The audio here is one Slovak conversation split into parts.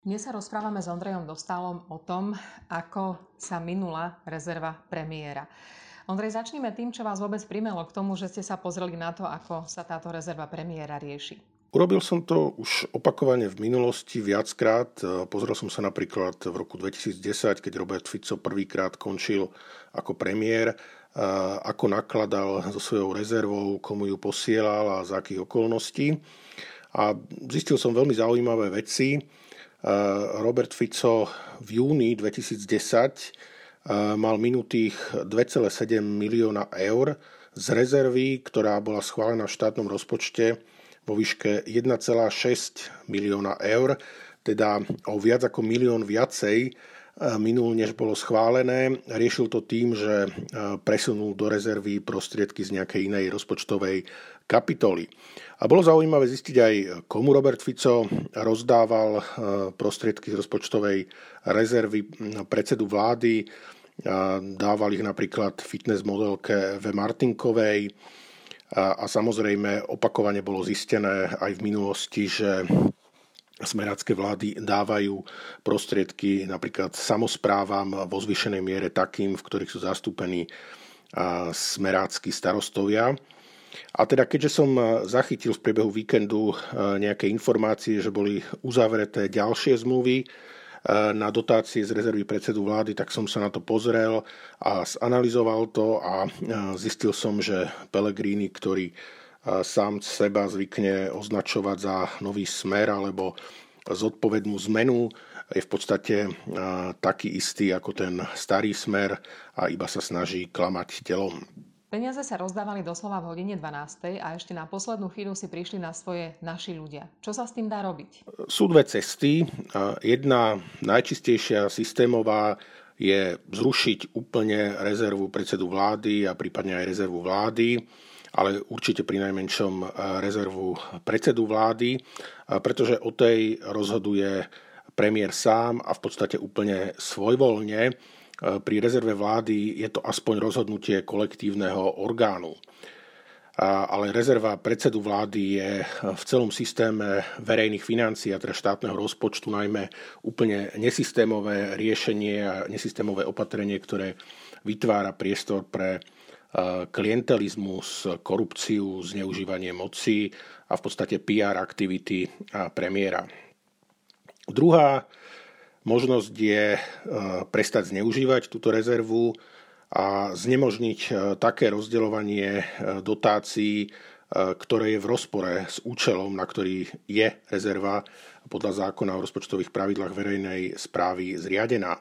Dnes sa rozprávame s Ondrejom Dostálom o tom, ako sa minula rezerva premiéra. Ondrej, začneme tým, čo vás vôbec primelo k tomu, že ste sa pozreli na to, ako sa táto rezerva premiéra rieši. Urobil som to už opakovane v minulosti viackrát. Pozrel som sa napríklad v roku 2010, keď Robert Fico prvýkrát končil ako premiér, ako nakladal so svojou rezervou, komu ju posielal a za akých okolností. A zistil som veľmi zaujímavé veci. Robert Fico v júni 2010 mal minutých 2,7 milióna eur z rezervy, ktorá bola schválená v štátnom rozpočte vo výške 1,6 milióna eur, teda o viac ako milión viacej minul, než bolo schválené. Riešil to tým, že presunul do rezervy prostriedky z nejakej inej rozpočtovej kapitoly. A bolo zaujímavé zistiť aj, komu Robert Fico rozdával prostriedky z rozpočtovej rezervy predsedu vlády. Dával ich napríklad fitness modelke V. Martinkovej. A samozrejme opakovane bolo zistené aj v minulosti, že smerácké vlády dávajú prostriedky napríklad samozprávam vo zvyšenej miere takým, v ktorých sú zastúpení smerácky starostovia. A teda keďže som zachytil v priebehu víkendu nejaké informácie, že boli uzavreté ďalšie zmluvy na dotácie z rezervy predsedu vlády, tak som sa na to pozrel a zanalizoval to a zistil som, že Pellegrini, ktorý sám seba zvykne označovať za nový smer alebo zodpovednú zmenu, je v podstate taký istý ako ten starý smer a iba sa snaží klamať telom. Peniaze sa rozdávali doslova v hodine 12. a ešte na poslednú chvíľu si prišli na svoje naši ľudia. Čo sa s tým dá robiť? Sú dve cesty. Jedna najčistejšia systémová je zrušiť úplne rezervu predsedu vlády a prípadne aj rezervu vlády ale určite pri najmenšom e, rezervu predsedu vlády, e, pretože o tej rozhoduje premiér sám a v podstate úplne svojvoľne. E, pri rezerve vlády je to aspoň rozhodnutie kolektívneho orgánu. Ale rezerva predsedu vlády je v celom systéme verejných financií a teda štátneho rozpočtu najmä úplne nesystémové riešenie a nesystémové opatrenie, ktoré vytvára priestor pre klientelizmus, korupciu, zneužívanie moci a v podstate PR aktivity premiéra. Druhá možnosť je e, prestať zneužívať túto rezervu a znemožniť e, také rozdeľovanie e, dotácií, ktoré je v rozpore s účelom, na ktorý je rezerva podľa zákona o rozpočtových pravidlách verejnej správy zriadená.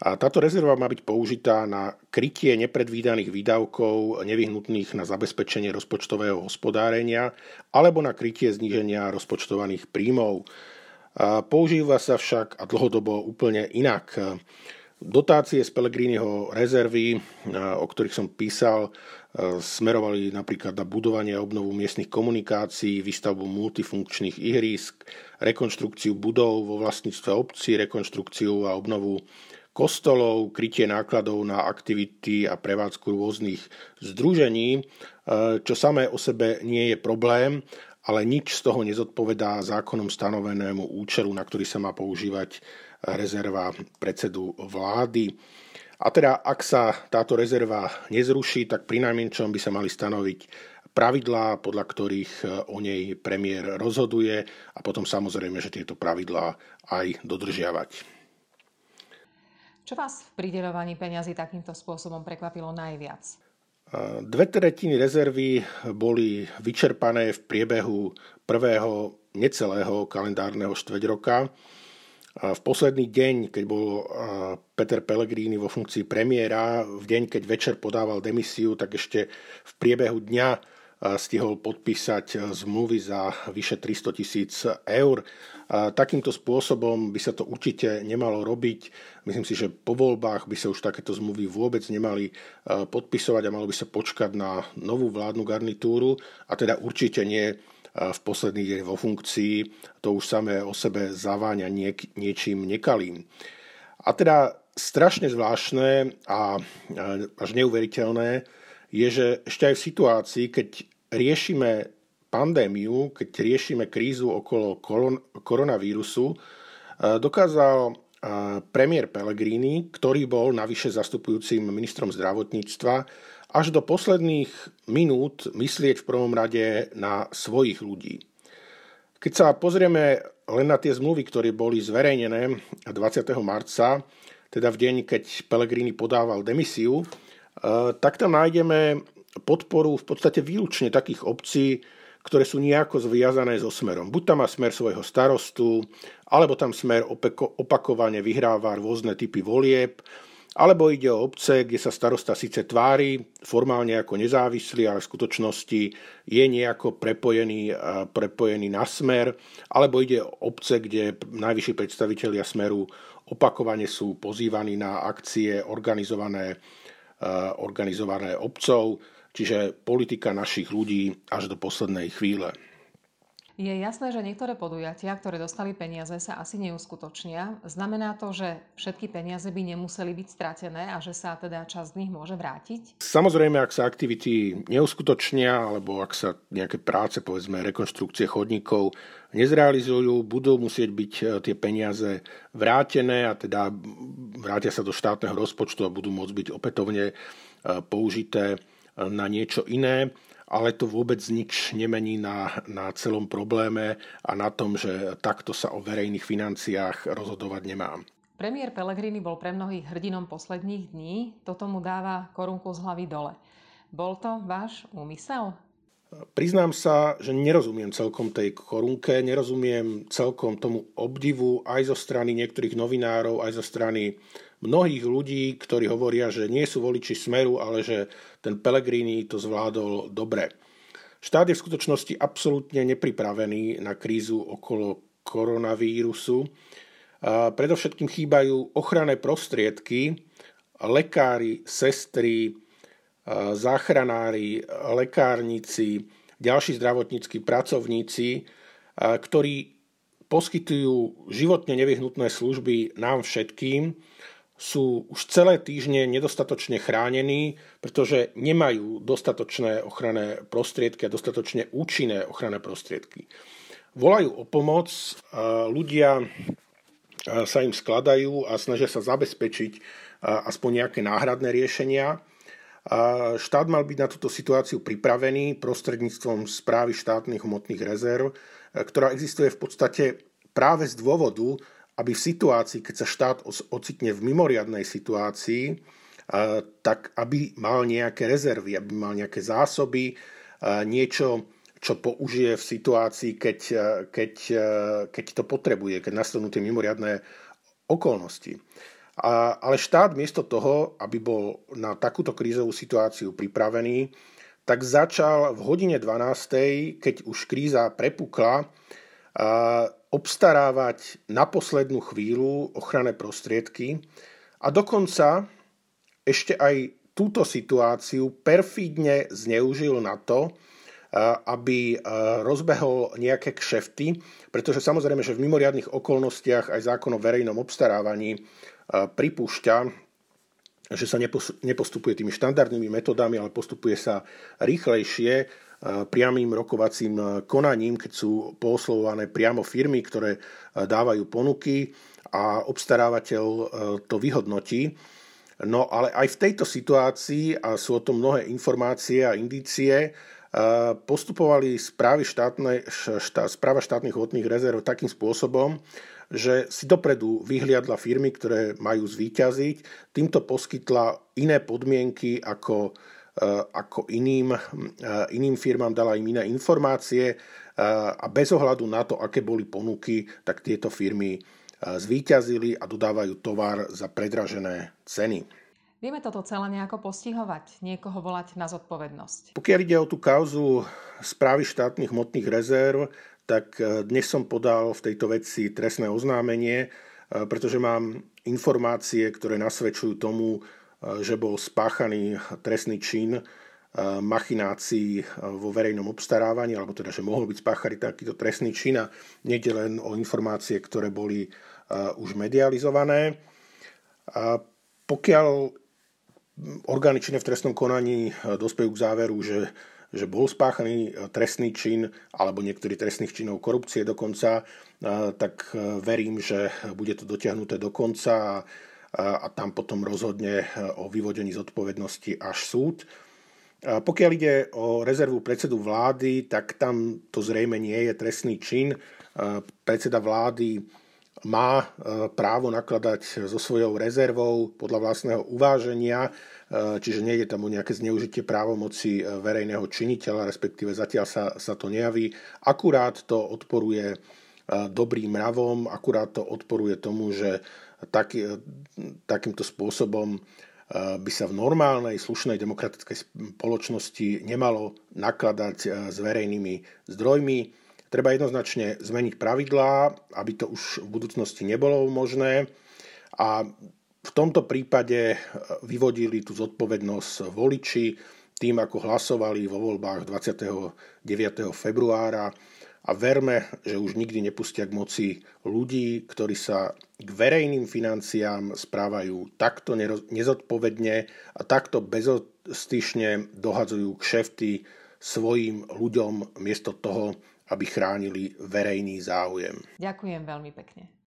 A táto rezerva má byť použitá na krytie nepredvídaných výdavkov nevyhnutných na zabezpečenie rozpočtového hospodárenia alebo na krytie zníženia rozpočtovaných príjmov. Používa sa však a dlhodobo úplne inak. Dotácie z Pelegriniho rezervy, o ktorých som písal, smerovali napríklad na budovanie a obnovu miestnych komunikácií, výstavbu multifunkčných ihrisk, rekonštrukciu budov vo vlastníctve obcí, rekonštrukciu a obnovu kostolov, krytie nákladov na aktivity a prevádzku rôznych združení, čo samé o sebe nie je problém, ale nič z toho nezodpovedá zákonom stanovenému účelu, na ktorý sa má používať rezerva predsedu vlády. A teda, ak sa táto rezerva nezruší, tak pri najmenšom by sa mali stanoviť pravidlá, podľa ktorých e, o nej premiér rozhoduje a potom samozrejme, že tieto pravidlá aj dodržiavať. Čo vás v prideľovaní peňazí takýmto spôsobom prekvapilo najviac? Dve tretiny rezervy boli vyčerpané v priebehu prvého necelého kalendárneho štveť roka. V posledný deň, keď bol Peter Pellegrini vo funkcii premiéra, v deň, keď večer podával demisiu, tak ešte v priebehu dňa stihol podpísať zmluvy za vyše 300 tisíc eur. Takýmto spôsobom by sa to určite nemalo robiť. Myslím si, že po voľbách by sa už takéto zmluvy vôbec nemali podpisovať a malo by sa počkať na novú vládnu garnitúru a teda určite nie v posledný deň vo funkcii. To už samé o sebe zaváňa niek- niečím nekalým. A teda strašne zvláštne a až neuveriteľné je, že ešte aj v situácii, keď riešime pandémiu, keď riešime krízu okolo koronavírusu, dokázal premiér Pellegrini, ktorý bol navyše zastupujúcim ministrom zdravotníctva, až do posledných minút myslieť v prvom rade na svojich ľudí. Keď sa pozrieme len na tie zmluvy, ktoré boli zverejnené 20. marca, teda v deň, keď Pellegrini podával demisiu, tak tam nájdeme podporu v podstate výlučne takých obcí, ktoré sú nejako zviazané so smerom. Buď tam má smer svojho starostu, alebo tam smer opakovane vyhráva rôzne typy volieb, alebo ide o obce, kde sa starosta síce tvári formálne ako nezávislý, ale v skutočnosti je nejako prepojený, prepojený na smer, alebo ide o obce, kde najvyšší predstavitelia smeru opakovane sú pozývaní na akcie organizované, organizované obcov čiže politika našich ľudí až do poslednej chvíle. Je jasné, že niektoré podujatia, ktoré dostali peniaze, sa asi neuskutočnia. Znamená to, že všetky peniaze by nemuseli byť stratené a že sa teda časť z nich môže vrátiť? Samozrejme, ak sa aktivity neuskutočnia alebo ak sa nejaké práce, povedzme rekonštrukcie chodníkov nezrealizujú, budú musieť byť e, tie peniaze vrátené a teda vrátia sa do štátneho rozpočtu a budú môcť byť opätovne e, použité na niečo iné, ale to vôbec nič nemení na, na celom probléme a na tom, že takto sa o verejných financiách rozhodovať nemá. Premiér Pellegrini bol pre mnohých hrdinom posledných dní, toto mu dáva korunku z hlavy dole. Bol to váš úmysel? Priznám sa, že nerozumiem celkom tej korunke, nerozumiem celkom tomu obdivu aj zo strany niektorých novinárov, aj zo strany mnohých ľudí, ktorí hovoria, že nie sú voliči Smeru, ale že ten Pellegrini to zvládol dobre. Štát je v skutočnosti absolútne nepripravený na krízu okolo koronavírusu. A predovšetkým chýbajú ochranné prostriedky, lekári, sestry, záchranári, lekárnici, ďalší zdravotníckí pracovníci, ktorí poskytujú životne nevyhnutné služby nám všetkým sú už celé týždne nedostatočne chránení, pretože nemajú dostatočné ochranné prostriedky a dostatočne účinné ochranné prostriedky. Volajú o pomoc, ľudia sa im skladajú a snažia sa zabezpečiť aspoň nejaké náhradné riešenia. Štát mal byť na túto situáciu pripravený prostredníctvom správy štátnych hmotných rezerv, ktorá existuje v podstate práve z dôvodu, aby v situácii, keď sa štát ocitne v mimoriadnej situácii, tak aby mal nejaké rezervy, aby mal nejaké zásoby, niečo, čo použije v situácii, keď, keď, keď to potrebuje, keď nastanú tie mimoriadné okolnosti. A, ale štát miesto toho, aby bol na takúto krízovú situáciu pripravený, tak začal v hodine 12. keď už kríza prepukla, obstarávať na poslednú chvíľu ochranné prostriedky a dokonca ešte aj túto situáciu perfídne zneužil na to, aby rozbehol nejaké kšefty, pretože samozrejme, že v mimoriadných okolnostiach aj zákon o verejnom obstarávaní pripúšťa, že sa nepostupuje tými štandardnými metodami, ale postupuje sa rýchlejšie priamým rokovacím konaním, keď sú pooslovované priamo firmy, ktoré dávajú ponuky a obstarávateľ to vyhodnotí. No ale aj v tejto situácii, a sú o tom mnohé informácie a indície, postupovali správy štátne, štá, správa štátnych hmotných rezerv takým spôsobom, že si dopredu vyhliadla firmy, ktoré majú zvíťaziť, týmto poskytla iné podmienky ako Eh, ako iným, eh, iným firmám dala im iné informácie eh, a bez ohľadu na to, aké boli ponuky, tak tieto firmy zvíťazili a dodávajú tovar za predražené ceny. Vieme toto celé nejako postihovať, niekoho volať na zodpovednosť? Pokiaľ ide o tú kauzu správy štátnych hmotných rezerv, tak dnes som podal v tejto veci trestné oznámenie, pretože mám informácie, ktoré nasvedčujú tomu, že bol spáchaný trestný čin machinácií vo verejnom obstarávaní, alebo teda, že mohol byť spáchaný takýto trestný čin a nejde len o informácie, ktoré boli už medializované. A pokiaľ orgány činné v trestnom konaní dospejú k záveru, že že bol spáchaný trestný čin alebo niektorý trestných činov korupcie dokonca, tak verím, že bude to dotiahnuté do konca a, a tam potom rozhodne o vyvodení zodpovednosti až súd. Pokiaľ ide o rezervu predsedu vlády, tak tam to zrejme nie je trestný čin. Predseda vlády má právo nakladať so svojou rezervou podľa vlastného uváženia, čiže nie je tam o nejaké zneužitie právomoci verejného činiteľa, respektíve zatiaľ sa, sa to nejaví. Akurát to odporuje dobrým mravom, akurát to odporuje tomu, že taký, takýmto spôsobom by sa v normálnej, slušnej demokratickej spoločnosti nemalo nakladať s verejnými zdrojmi. Treba jednoznačne zmeniť pravidlá, aby to už v budúcnosti nebolo možné. A v tomto prípade eh, vyvodili tú zodpovednosť voliči tým, ako hlasovali vo voľbách 29. februára a verme, že už nikdy nepustia k moci ľudí, ktorí sa k verejným financiám správajú takto nezodpovedne a takto bezostyšne dohadzujú kšefty svojim ľuďom miesto toho, aby chránili verejný záujem. Ďakujem veľmi pekne.